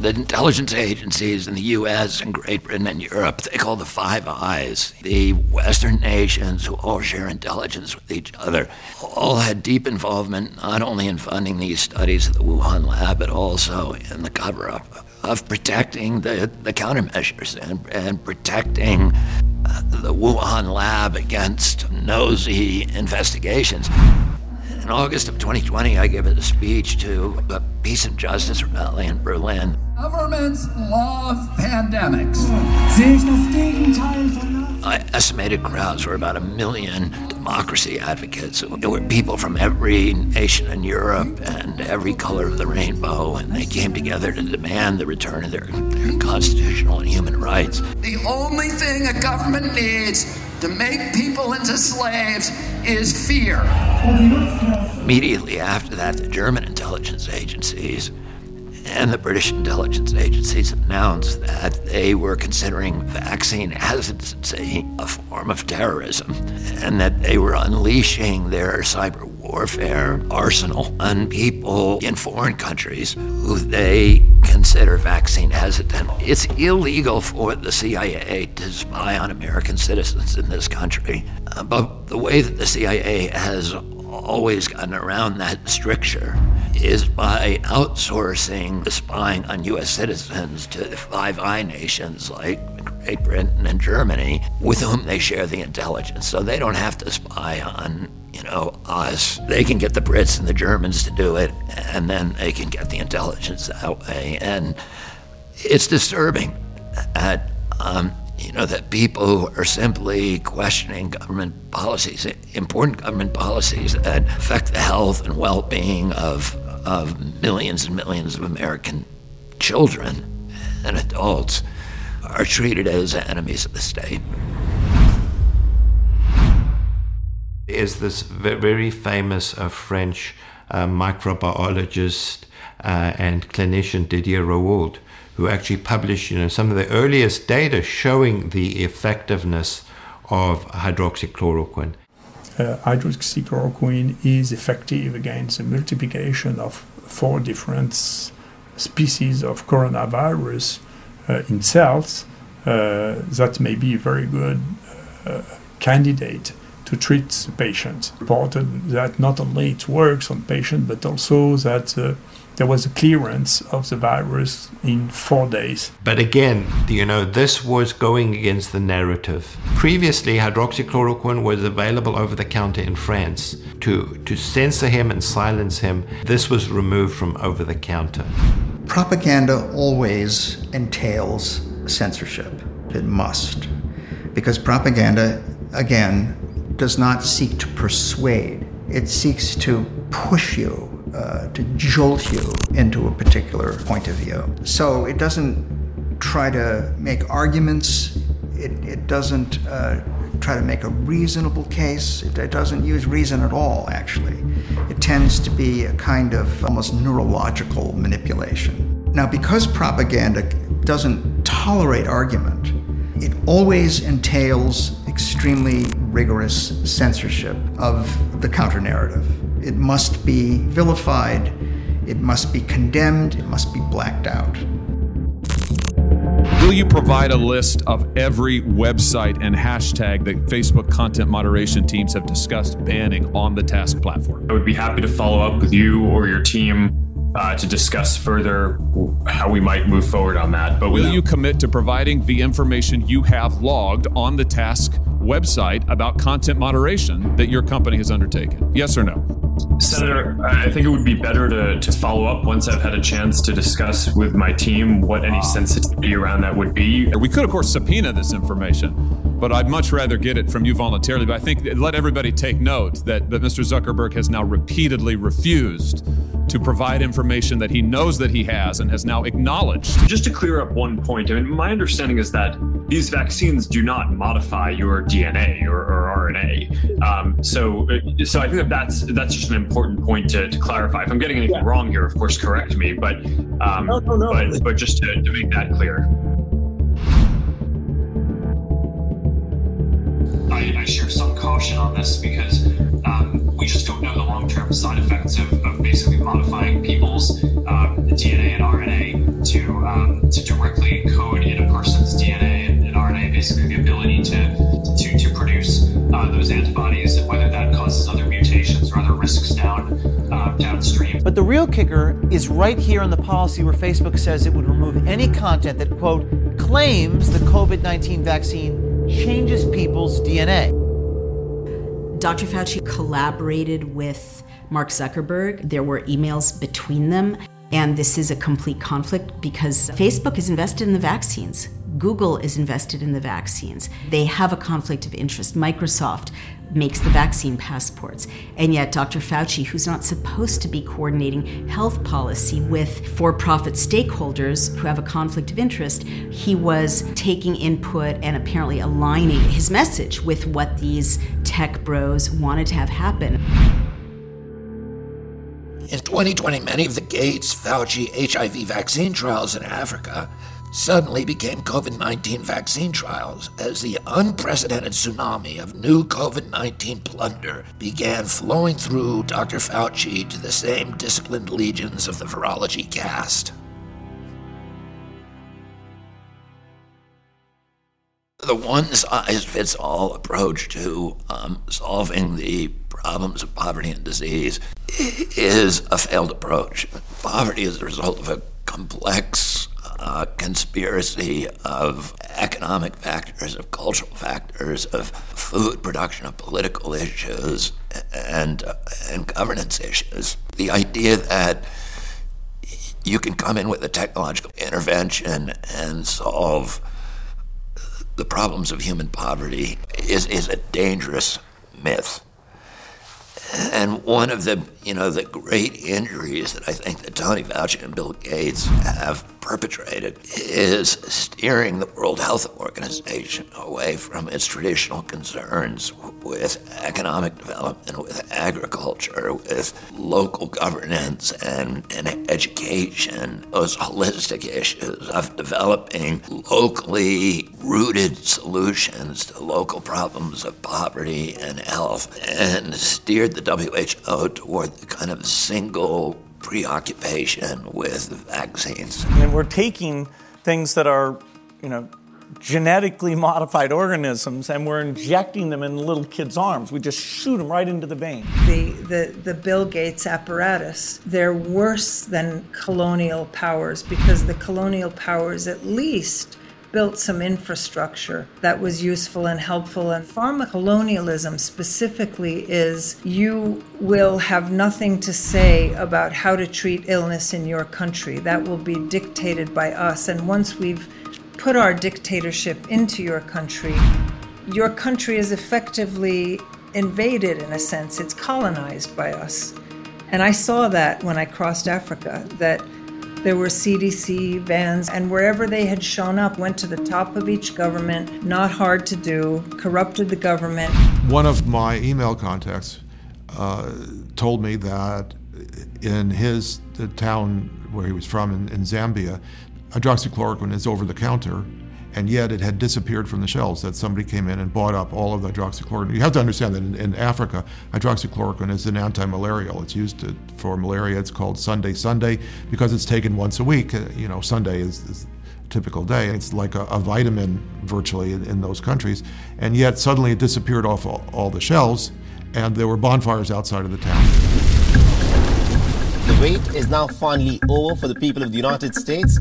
The intelligence agencies in the US and Great Britain and Europe, they call the Five Eyes, the Western nations who all share intelligence with each other, all had deep involvement not only in funding these studies at the Wuhan lab, but also in the cover up of protecting the, the countermeasures and, and protecting uh, the Wuhan lab against nosy investigations. In August of 2020, I gave a speech to the Peace and Justice rally in Berlin. Governments love pandemics. I estimated crowds were about a million democracy advocates. There were people from every nation in Europe and every color of the rainbow, and they came together to demand the return of their, their constitutional and human rights. The only thing a government needs to make people into slaves is fear. Immediately after that, the German intelligence agencies and the British intelligence agencies announced that they were considering vaccine hesitancy a form of terrorism and that they were unleashing their cyber warfare arsenal on people in foreign countries who they consider vaccine hesitant. It's illegal for the CIA to spy on American citizens in this country, but the way that the CIA has always gotten around that stricture is by outsourcing the spying on U.S. citizens to the Five Eye nations like Great Britain and Germany, with whom they share the intelligence. So they don't have to spy on, you know, us. They can get the Brits and the Germans to do it, and then they can get the intelligence that way. And it's disturbing that um, you know, that people who are simply questioning government policies, important government policies that affect the health and well being of, of millions and millions of American children and adults, are treated as enemies of the state. Is this very famous uh, French uh, microbiologist uh, and clinician Didier Raoult, who actually published you know, some of the earliest data showing the effectiveness of hydroxychloroquine. Uh, hydroxychloroquine is effective against the multiplication of four different species of coronavirus uh, in cells. Uh, that may be a very good uh, candidate to treat the patient. Reported that not only it works on patients, but also that uh, there was a clearance of the virus in four days. But again, you know, this was going against the narrative. Previously, hydroxychloroquine was available over the counter in France. To, to censor him and silence him, this was removed from over the counter. Propaganda always entails censorship. It must. Because propaganda, again, does not seek to persuade, it seeks to push you uh, to jolt you into a particular point of view. So it doesn't try to make arguments, it, it doesn't uh, try to make a reasonable case, it, it doesn't use reason at all, actually. It tends to be a kind of almost neurological manipulation. Now, because propaganda doesn't tolerate argument, it always entails extremely rigorous censorship of the counter narrative. It must be vilified, it must be condemned, it must be blacked out. Will you provide a list of every website and hashtag that Facebook content moderation teams have discussed banning on the task platform? I would be happy to follow up with you or your team uh, to discuss further how we might move forward on that. But will you commit to providing the information you have logged on the task website about content moderation that your company has undertaken? Yes or no? Senator, I think it would be better to, to follow up once I've had a chance to discuss with my team what any sensitivity around that would be. We could, of course, subpoena this information, but I'd much rather get it from you voluntarily. But I think let everybody take note that, that Mr. Zuckerberg has now repeatedly refused to provide information that he knows that he has and has now acknowledged. Just to clear up one point, I mean, my understanding is that these vaccines do not modify your DNA or, or RNA. Um, so, so I think that that's that's just an important point to, to clarify. If I'm getting anything yeah. wrong here, of course, correct me. But um, no, no, no. but but just to, to make that clear. I, I, share some caution on this because um, we just don't know the long-term side effects of, of basically modifying people's um, DNA and RNA to um, to directly encode in a person's DNA and, and RNA, basically the ability to to, to produce uh, those antibodies, and whether that causes other mutations or other risks down uh, downstream. But the real kicker is right here in the policy where Facebook says it would remove any content that quote claims the COVID-19 vaccine changes people's DNA. Dr. Fauci collaborated with Mark Zuckerberg. There were emails between them. And this is a complete conflict because Facebook is invested in the vaccines. Google is invested in the vaccines. They have a conflict of interest. Microsoft makes the vaccine passports. And yet, Dr. Fauci, who's not supposed to be coordinating health policy with for profit stakeholders who have a conflict of interest, he was taking input and apparently aligning his message with what these tech bros wanted to have happen. In 2020, many of the Gates Fauci HIV vaccine trials in Africa suddenly became COVID 19 vaccine trials as the unprecedented tsunami of new COVID 19 plunder began flowing through Dr. Fauci to the same disciplined legions of the virology caste. The one size fits all approach to um, solving the problems of poverty and disease is a failed approach. Poverty is the result of a complex uh, conspiracy of economic factors, of cultural factors, of food production, of political issues, and, uh, and governance issues. The idea that you can come in with a technological intervention and solve the problems of human poverty is, is a dangerous myth. And one of the, you know, the great injuries that I think that Tony Fauci and Bill Gates have perpetrated is steering the World Health Organization away from its traditional concerns with economic development, with agriculture, with local governance and, and education, those holistic issues of developing locally rooted solutions to local problems of poverty and health, and steered the WHO toward the kind of single preoccupation with vaccines. And we're taking things that are, you know, genetically modified organisms and we're injecting them in little kids' arms. We just shoot them right into the vein. The, the, the Bill Gates apparatus, they're worse than colonial powers because the colonial powers at least built some infrastructure that was useful and helpful. And pharmacolonialism specifically is you will have nothing to say about how to treat illness in your country. That will be dictated by us. And once we've put our dictatorship into your country, your country is effectively invaded in a sense, it's colonized by us. And I saw that when I crossed Africa, that there were CDC vans, and wherever they had shown up, went to the top of each government, not hard to do, corrupted the government. One of my email contacts uh, told me that in his town where he was from in, in Zambia, hydroxychloroquine is over the counter and yet it had disappeared from the shelves that somebody came in and bought up all of the hydroxychloroquine. You have to understand that in, in Africa, hydroxychloroquine is an anti-malarial. It's used to, for malaria. It's called Sunday Sunday because it's taken once a week. Uh, you know, Sunday is, is a typical day. It's like a, a vitamin virtually in, in, those countries. And yet suddenly it disappeared off all, all the shelves and there were bonfires outside of the town. The wait is now finally over for the people of the United States.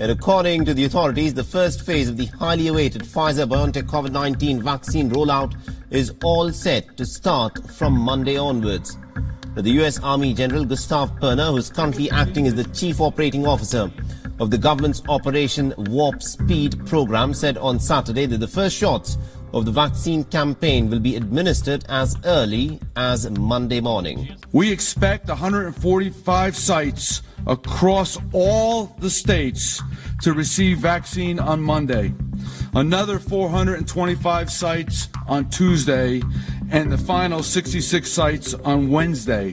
And according to the authorities, the first phase of the highly awaited Pfizer BioNTech COVID 19 vaccine rollout is all set to start from Monday onwards. Now, the U.S. Army General Gustave Perna, who is currently acting as the Chief Operating Officer of the government's Operation Warp Speed program, said on Saturday that the first shots of the vaccine campaign will be administered as early as Monday morning. We expect 145 sites across all the states to receive vaccine on Monday. Another 425 sites on Tuesday, and the final 66 sites on Wednesday,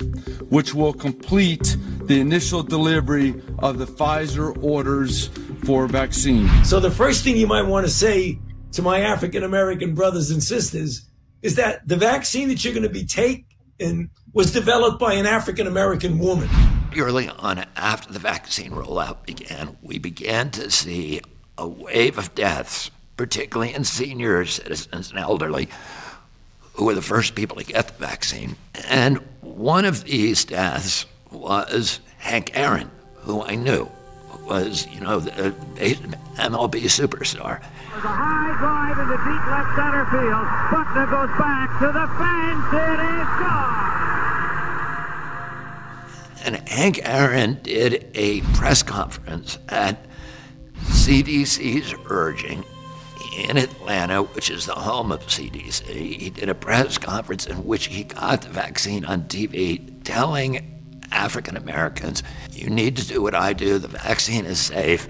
which will complete the initial delivery of the Pfizer orders for vaccine. So, the first thing you might want to say to my African American brothers and sisters is that the vaccine that you're going to be taking was developed by an African American woman early on after the vaccine rollout began, we began to see a wave of deaths, particularly in senior citizens and elderly, who were the first people to get the vaccine. And one of these deaths was Hank Aaron, who I knew was, you know, the uh, MLB superstar. A high drive into deep left center field. Buckner goes back to the fence. It is gone. And Hank Aaron did a press conference at CDC's urging in Atlanta, which is the home of CDC. He did a press conference in which he got the vaccine on TV, telling African Americans, you need to do what I do. The vaccine is safe.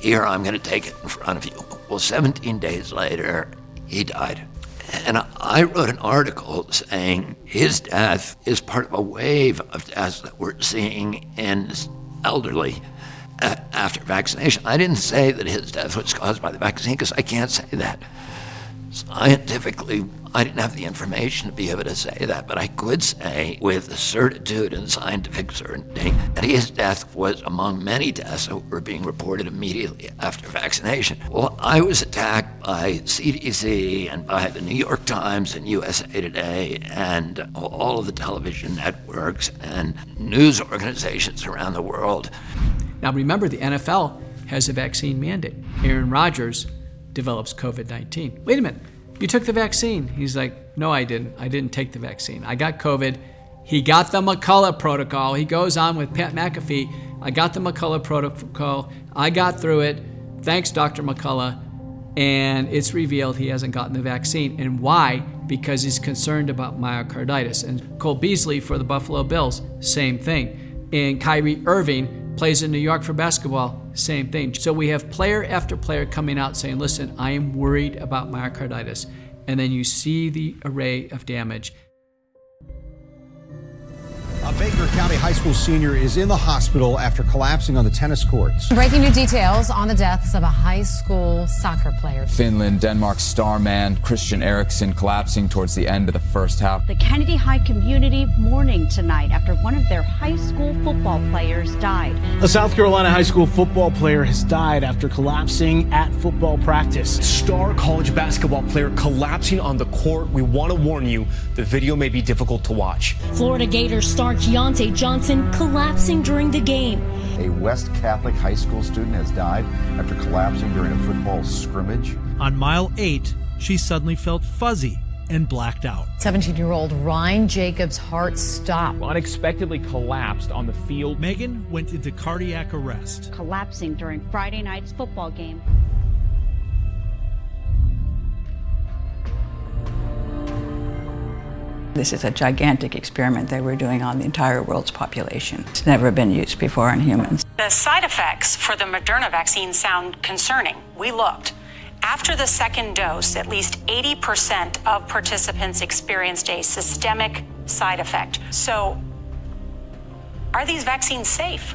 Here, I'm going to take it in front of you. Well, 17 days later, he died. And I wrote an article saying his death is part of a wave of deaths that we're seeing in elderly uh, after vaccination. I didn't say that his death was caused by the vaccine because I can't say that. Scientifically, I didn't have the information to be able to say that, but I could say with certitude and scientific certainty that his death was among many deaths that were being reported immediately after vaccination. Well, I was attacked by CDC and by the New York Times and USA Today and all of the television networks and news organizations around the world. Now, remember, the NFL has a vaccine mandate. Aaron Rodgers develops COVID 19. Wait a minute, you took the vaccine. He's like, No, I didn't. I didn't take the vaccine. I got COVID. He got the McCullough protocol. He goes on with Pat McAfee. I got the McCullough protocol. I got through it. Thanks, Dr. McCullough. And it's revealed he hasn't gotten the vaccine. And why? Because he's concerned about myocarditis. And Cole Beasley for the Buffalo Bills, same thing. And Kyrie Irving plays in New York for basketball, same thing. So we have player after player coming out saying, listen, I am worried about myocarditis. And then you see the array of damage. A Baker County High School senior is in the hospital after collapsing on the tennis courts. Breaking new details on the deaths of a high school soccer player. Finland, Denmark star man Christian Eriksen collapsing towards the end of the first half. The Kennedy High community mourning tonight after one of their high school football players died. A South Carolina high school football player has died after collapsing at football practice. Star college basketball player collapsing on the court. We want to warn you, the video may be difficult to watch. Florida Gators star Keyontae Johnson collapsing during the game. A West Catholic high school student has died after collapsing during a football scrimmage. On mile eight, she suddenly felt fuzzy and blacked out. 17 year old Ryan Jacobs' heart stopped. Unexpectedly collapsed on the field. Megan went into cardiac arrest. Collapsing during Friday night's football game. This is a gigantic experiment that we're doing on the entire world's population. It's never been used before on humans. The side effects for the Moderna vaccine sound concerning. We looked. After the second dose, at least 80% of participants experienced a systemic side effect. So, are these vaccines safe?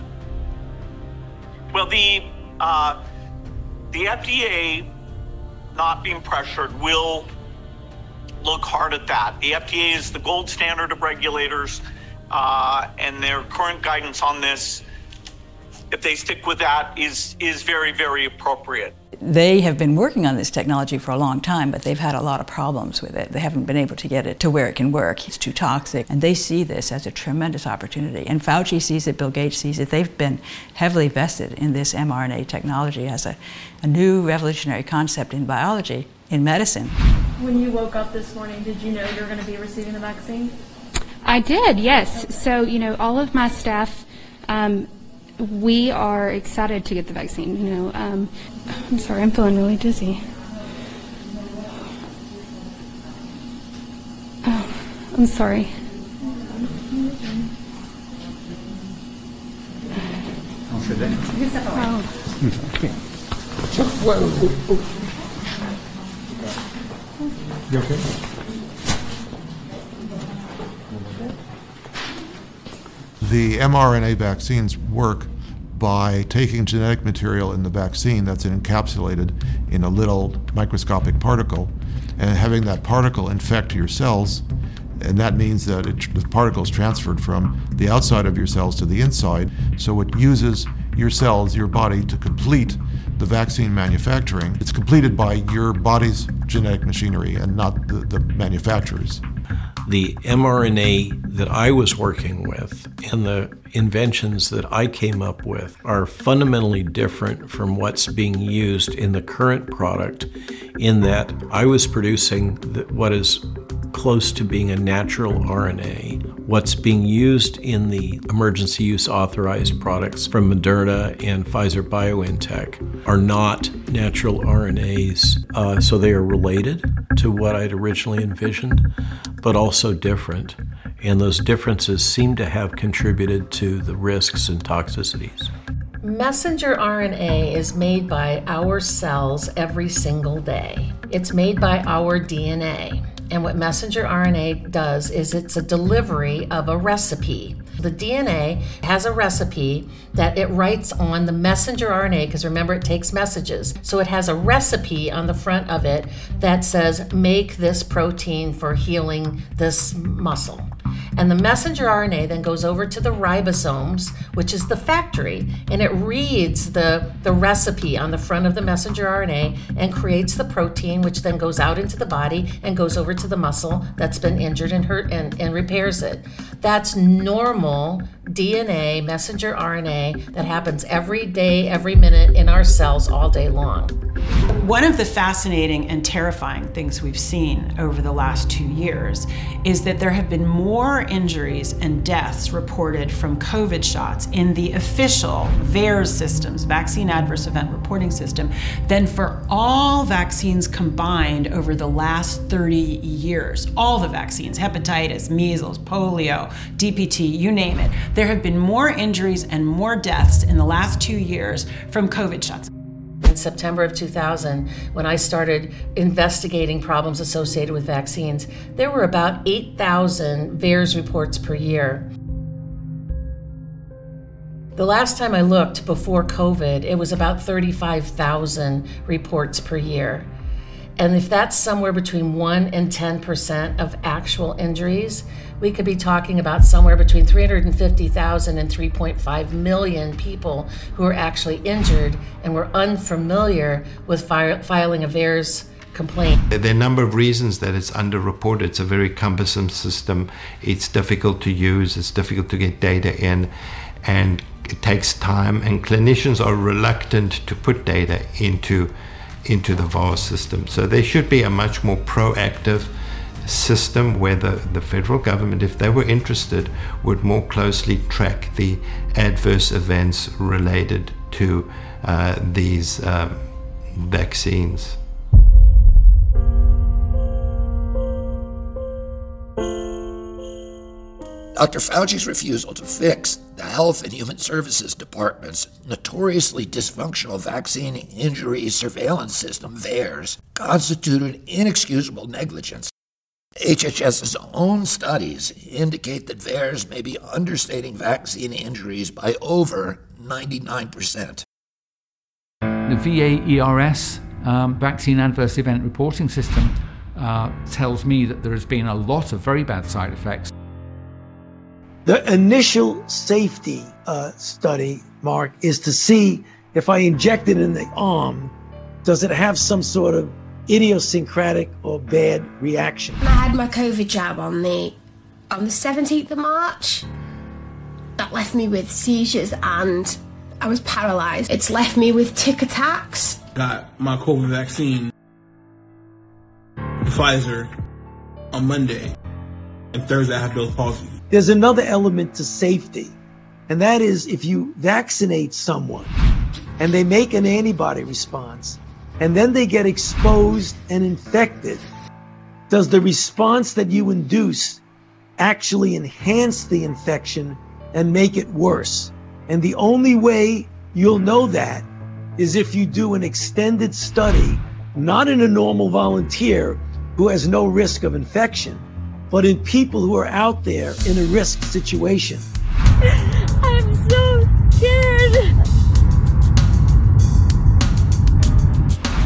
Well, the uh, the FDA, not being pressured, will look hard at that. The FDA is the gold standard of regulators, uh, and their current guidance on this, if they stick with that, is is very very appropriate. They have been working on this technology for a long time, but they've had a lot of problems with it. They haven't been able to get it to where it can work. It's too toxic. And they see this as a tremendous opportunity. And Fauci sees it, Bill Gates sees it. They've been heavily vested in this mRNA technology as a, a new revolutionary concept in biology, in medicine. When you woke up this morning, did you know you were going to be receiving the vaccine? I did, yes. So, you know, all of my staff, um, we are excited to get the vaccine. You know, um, I'm sorry, I'm feeling really dizzy. Oh, I'm sorry. You okay? The mRNA vaccines work by taking genetic material in the vaccine that's encapsulated in a little microscopic particle and having that particle infect your cells. And that means that it, the particle is transferred from the outside of your cells to the inside. So it uses your cells, your body, to complete the vaccine manufacturing. It's completed by your body's genetic machinery and not the, the manufacturer's. The mRNA that I was working with and the inventions that I came up with are fundamentally different from what's being used in the current product, in that I was producing what is close to being a natural RNA. What's being used in the emergency use authorized products from Moderna and Pfizer BioNTech are not natural RNAs, uh, so they are related to what I'd originally envisioned, but also different. And those differences seem to have contributed to the risks and toxicities. Messenger RNA is made by our cells every single day. It's made by our DNA. And what messenger RNA does is it's a delivery of a recipe. The DNA has a recipe that it writes on the messenger RNA, because remember, it takes messages. So it has a recipe on the front of it that says, make this protein for healing this muscle. And the messenger RNA then goes over to the ribosomes, which is the factory, and it reads the, the recipe on the front of the messenger RNA and creates the protein, which then goes out into the body and goes over to the muscle that's been injured and hurt and, and repairs it. That's normal DNA, messenger RNA that happens every day, every minute in our cells all day long. One of the fascinating and terrifying things we've seen over the last two years is that there have been more injuries and deaths reported from COVID shots in the official VAERS systems, Vaccine Adverse Event Reporting System, than for all vaccines combined over the last 30 years. All the vaccines, hepatitis, measles, polio, DPT, you name it. There have been more injuries and more deaths in the last two years from COVID shots. In September of 2000, when I started investigating problems associated with vaccines, there were about 8,000 VAERS reports per year. The last time I looked before COVID, it was about 35,000 reports per year. And if that's somewhere between 1 and 10% of actual injuries, we could be talking about somewhere between 350,000 and 3.5 million people who are actually injured and were unfamiliar with filing a VAERS complaint. There are a number of reasons that it's underreported. It's a very cumbersome system. It's difficult to use. It's difficult to get data in, and it takes time. And clinicians are reluctant to put data into into the VAR system. So there should be a much more proactive system where the, the federal government, if they were interested, would more closely track the adverse events related to uh, these um, vaccines. Dr. Fauci's refusal to fix the Health and Human Services Department's notoriously dysfunctional vaccine injury surveillance system, VAERS, constituted inexcusable negligence. HHS's own studies indicate that VAERS may be understating vaccine injuries by over 99%. The VAERS um, vaccine adverse event reporting system uh, tells me that there has been a lot of very bad side effects. The initial safety uh, study, Mark, is to see if I inject it in the arm, does it have some sort of idiosyncratic or bad reaction? I had my COVID jab on the on the 17th of March. That left me with seizures and I was paralyzed. It's left me with tic attacks. Got my COVID vaccine, Pfizer, on Monday, and Thursday I had Bell's palsy. There's another element to safety, and that is if you vaccinate someone and they make an antibody response and then they get exposed and infected, does the response that you induce actually enhance the infection and make it worse? And the only way you'll know that is if you do an extended study, not in a normal volunteer who has no risk of infection, but in people who are out there in a risk situation.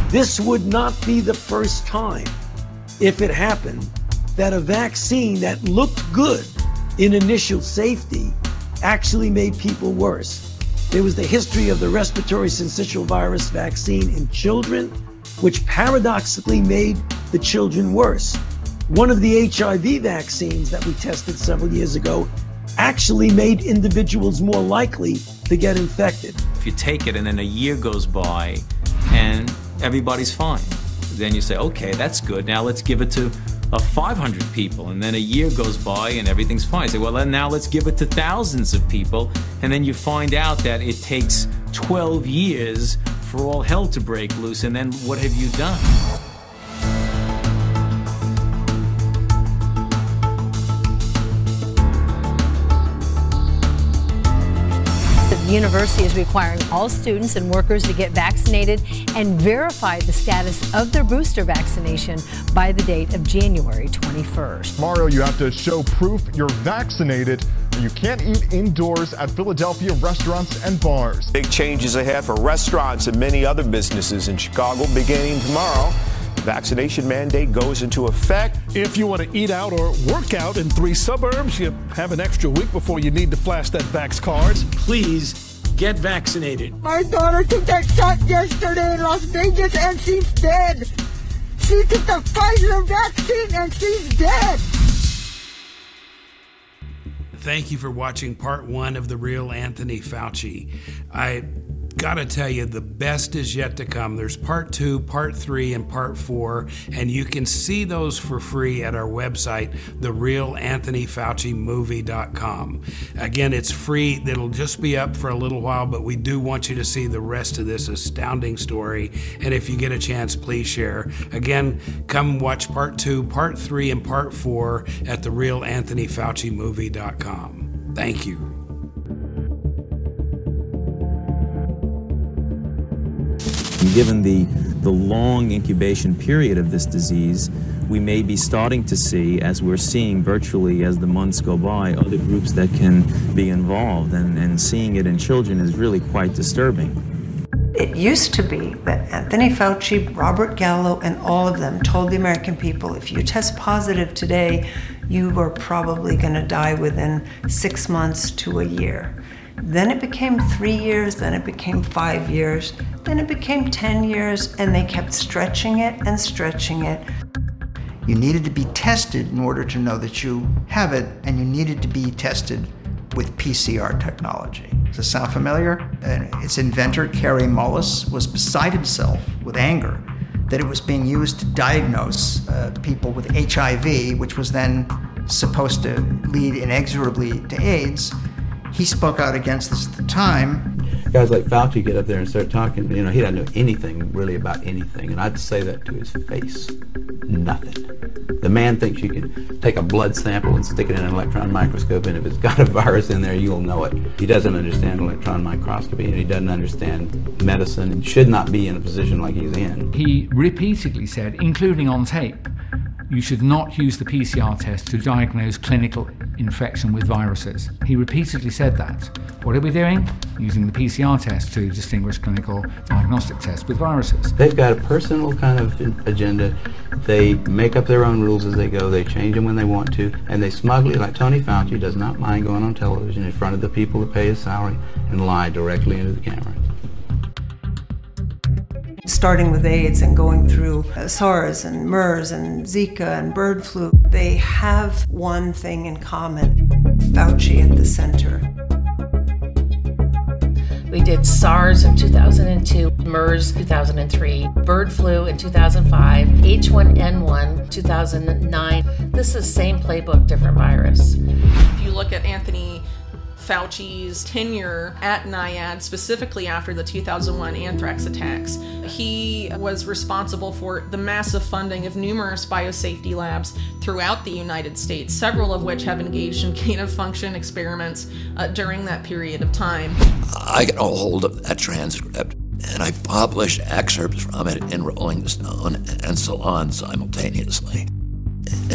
This would not be the first time, if it happened, that a vaccine that looked good in initial safety actually made people worse. There was the history of the respiratory syncytial virus vaccine in children, which paradoxically made the children worse. One of the HIV vaccines that we tested several years ago actually made individuals more likely to get infected. If you take it and then a year goes by and everybody's fine, then you say, okay, that's good. Now let's give it to uh, 500 people. And then a year goes by and everything's fine. You say, well, then now let's give it to thousands of people. And then you find out that it takes 12 years for all hell to break loose. And then what have you done? University is requiring all students and workers to get vaccinated and verify the status of their booster vaccination by the date of January 21st. Mario, you have to show proof you're vaccinated. You can't eat indoors at Philadelphia restaurants and bars. Big changes ahead for restaurants and many other businesses in Chicago beginning tomorrow vaccination mandate goes into effect. If you want to eat out or work out in three suburbs, you have an extra week before you need to flash that Vax card. Please get vaccinated. My daughter took that shot yesterday in Las Vegas and she's dead. She took the Pfizer vaccine and she's dead. Thank you for watching part one of The Real Anthony Fauci. I gotta tell you, the best is yet to come. There's part two, part three, and part four, and you can see those for free at our website, therealanthonyfaucimovie.com. Again, it's free. It'll just be up for a little while, but we do want you to see the rest of this astounding story. And if you get a chance, please share. Again, come watch part two, part three, and part four at therealanthonyfaucimovie.com. Thank you. And given the, the long incubation period of this disease, we may be starting to see, as we're seeing virtually as the months go by, other groups that can be involved. And, and seeing it in children is really quite disturbing. It used to be that Anthony Fauci, Robert Gallo, and all of them told the American people if you test positive today, you are probably going to die within six months to a year. Then it became three years, then it became five years, then it became 10 years, and they kept stretching it and stretching it. You needed to be tested in order to know that you have it, and you needed to be tested with PCR technology. Does this sound familiar? And its inventor, Kary Mullis, was beside himself with anger that it was being used to diagnose uh, people with HIV, which was then supposed to lead inexorably to AIDS. He spoke out against this at the time. Guys like Fauci get up there and start talking, you know, he doesn't know anything really about anything. And I'd say that to his face. Nothing. The man thinks you can take a blood sample and stick it in an electron microscope, and if it's got a virus in there, you'll know it. He doesn't understand electron microscopy, and he doesn't understand medicine, and should not be in a position like he's in. He repeatedly said, including on tape, you should not use the PCR test to diagnose clinical infection with viruses. He repeatedly said that. What are we doing? Using the PCR test to distinguish clinical diagnostic tests with viruses. They've got a personal kind of agenda. They make up their own rules as they go. They change them when they want to. And they smugly, like Tony Fauci, does not mind going on television in front of the people that pay his salary and lie directly into the camera starting with AIDS and going through uh, SARS and MERS and Zika and bird flu, they have one thing in common Fauci at the center. We did SARS in 2002, MERS 2003, bird flu in 2005, H1N1 2009. This is same playbook, different virus. If you look at Anthony Fauci's tenure at NIAID, specifically after the 2001 anthrax attacks. He was responsible for the massive funding of numerous biosafety labs throughout the United States, several of which have engaged in gain of function experiments uh, during that period of time. I got a hold of that transcript and I published excerpts from it in Rolling Stone and Salon simultaneously.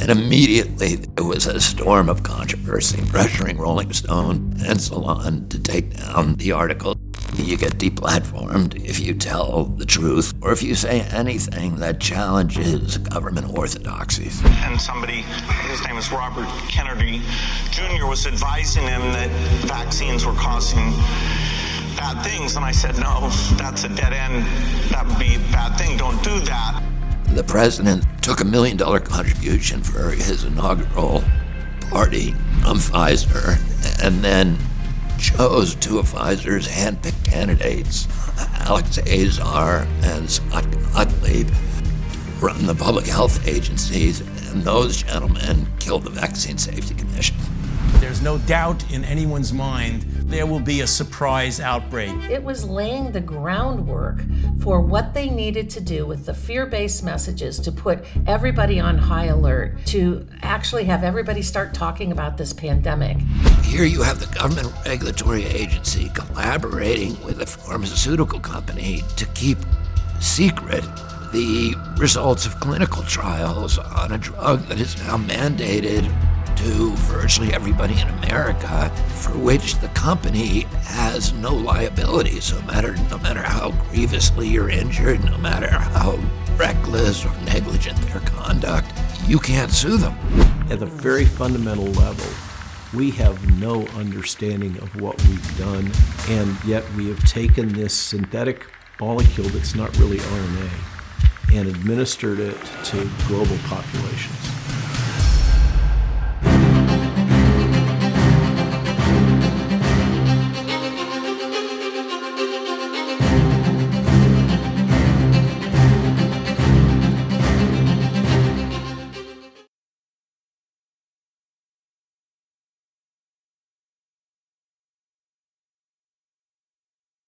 And immediately there was a storm of controversy pressuring Rolling Stone and Salon to take down the article. You get deplatformed if you tell the truth or if you say anything that challenges government orthodoxies. And somebody, his name is Robert Kennedy Jr., was advising him that vaccines were causing bad things. And I said, no, that's a dead end. That would be a bad thing. Don't do that. The president took a million dollar contribution for his inaugural party from Pfizer and then chose two of Pfizer's handpicked candidates, Alex Azar and Scott Gottlieb, run the public health agencies, and those gentlemen killed the Vaccine Safety Commission. There's no doubt in anyone's mind there will be a surprise outbreak. It was laying the groundwork for what they needed to do with the fear based messages to put everybody on high alert, to actually have everybody start talking about this pandemic. Here you have the government regulatory agency collaborating with a pharmaceutical company to keep secret the results of clinical trials on a drug that is now mandated to virtually everybody in America for which the company has no liability. So no matter no matter how grievously you're injured, no matter how reckless or negligent their conduct, you can't sue them. At a very fundamental level, we have no understanding of what we've done, and yet we have taken this synthetic molecule that's not really RNA and administered it to global populations.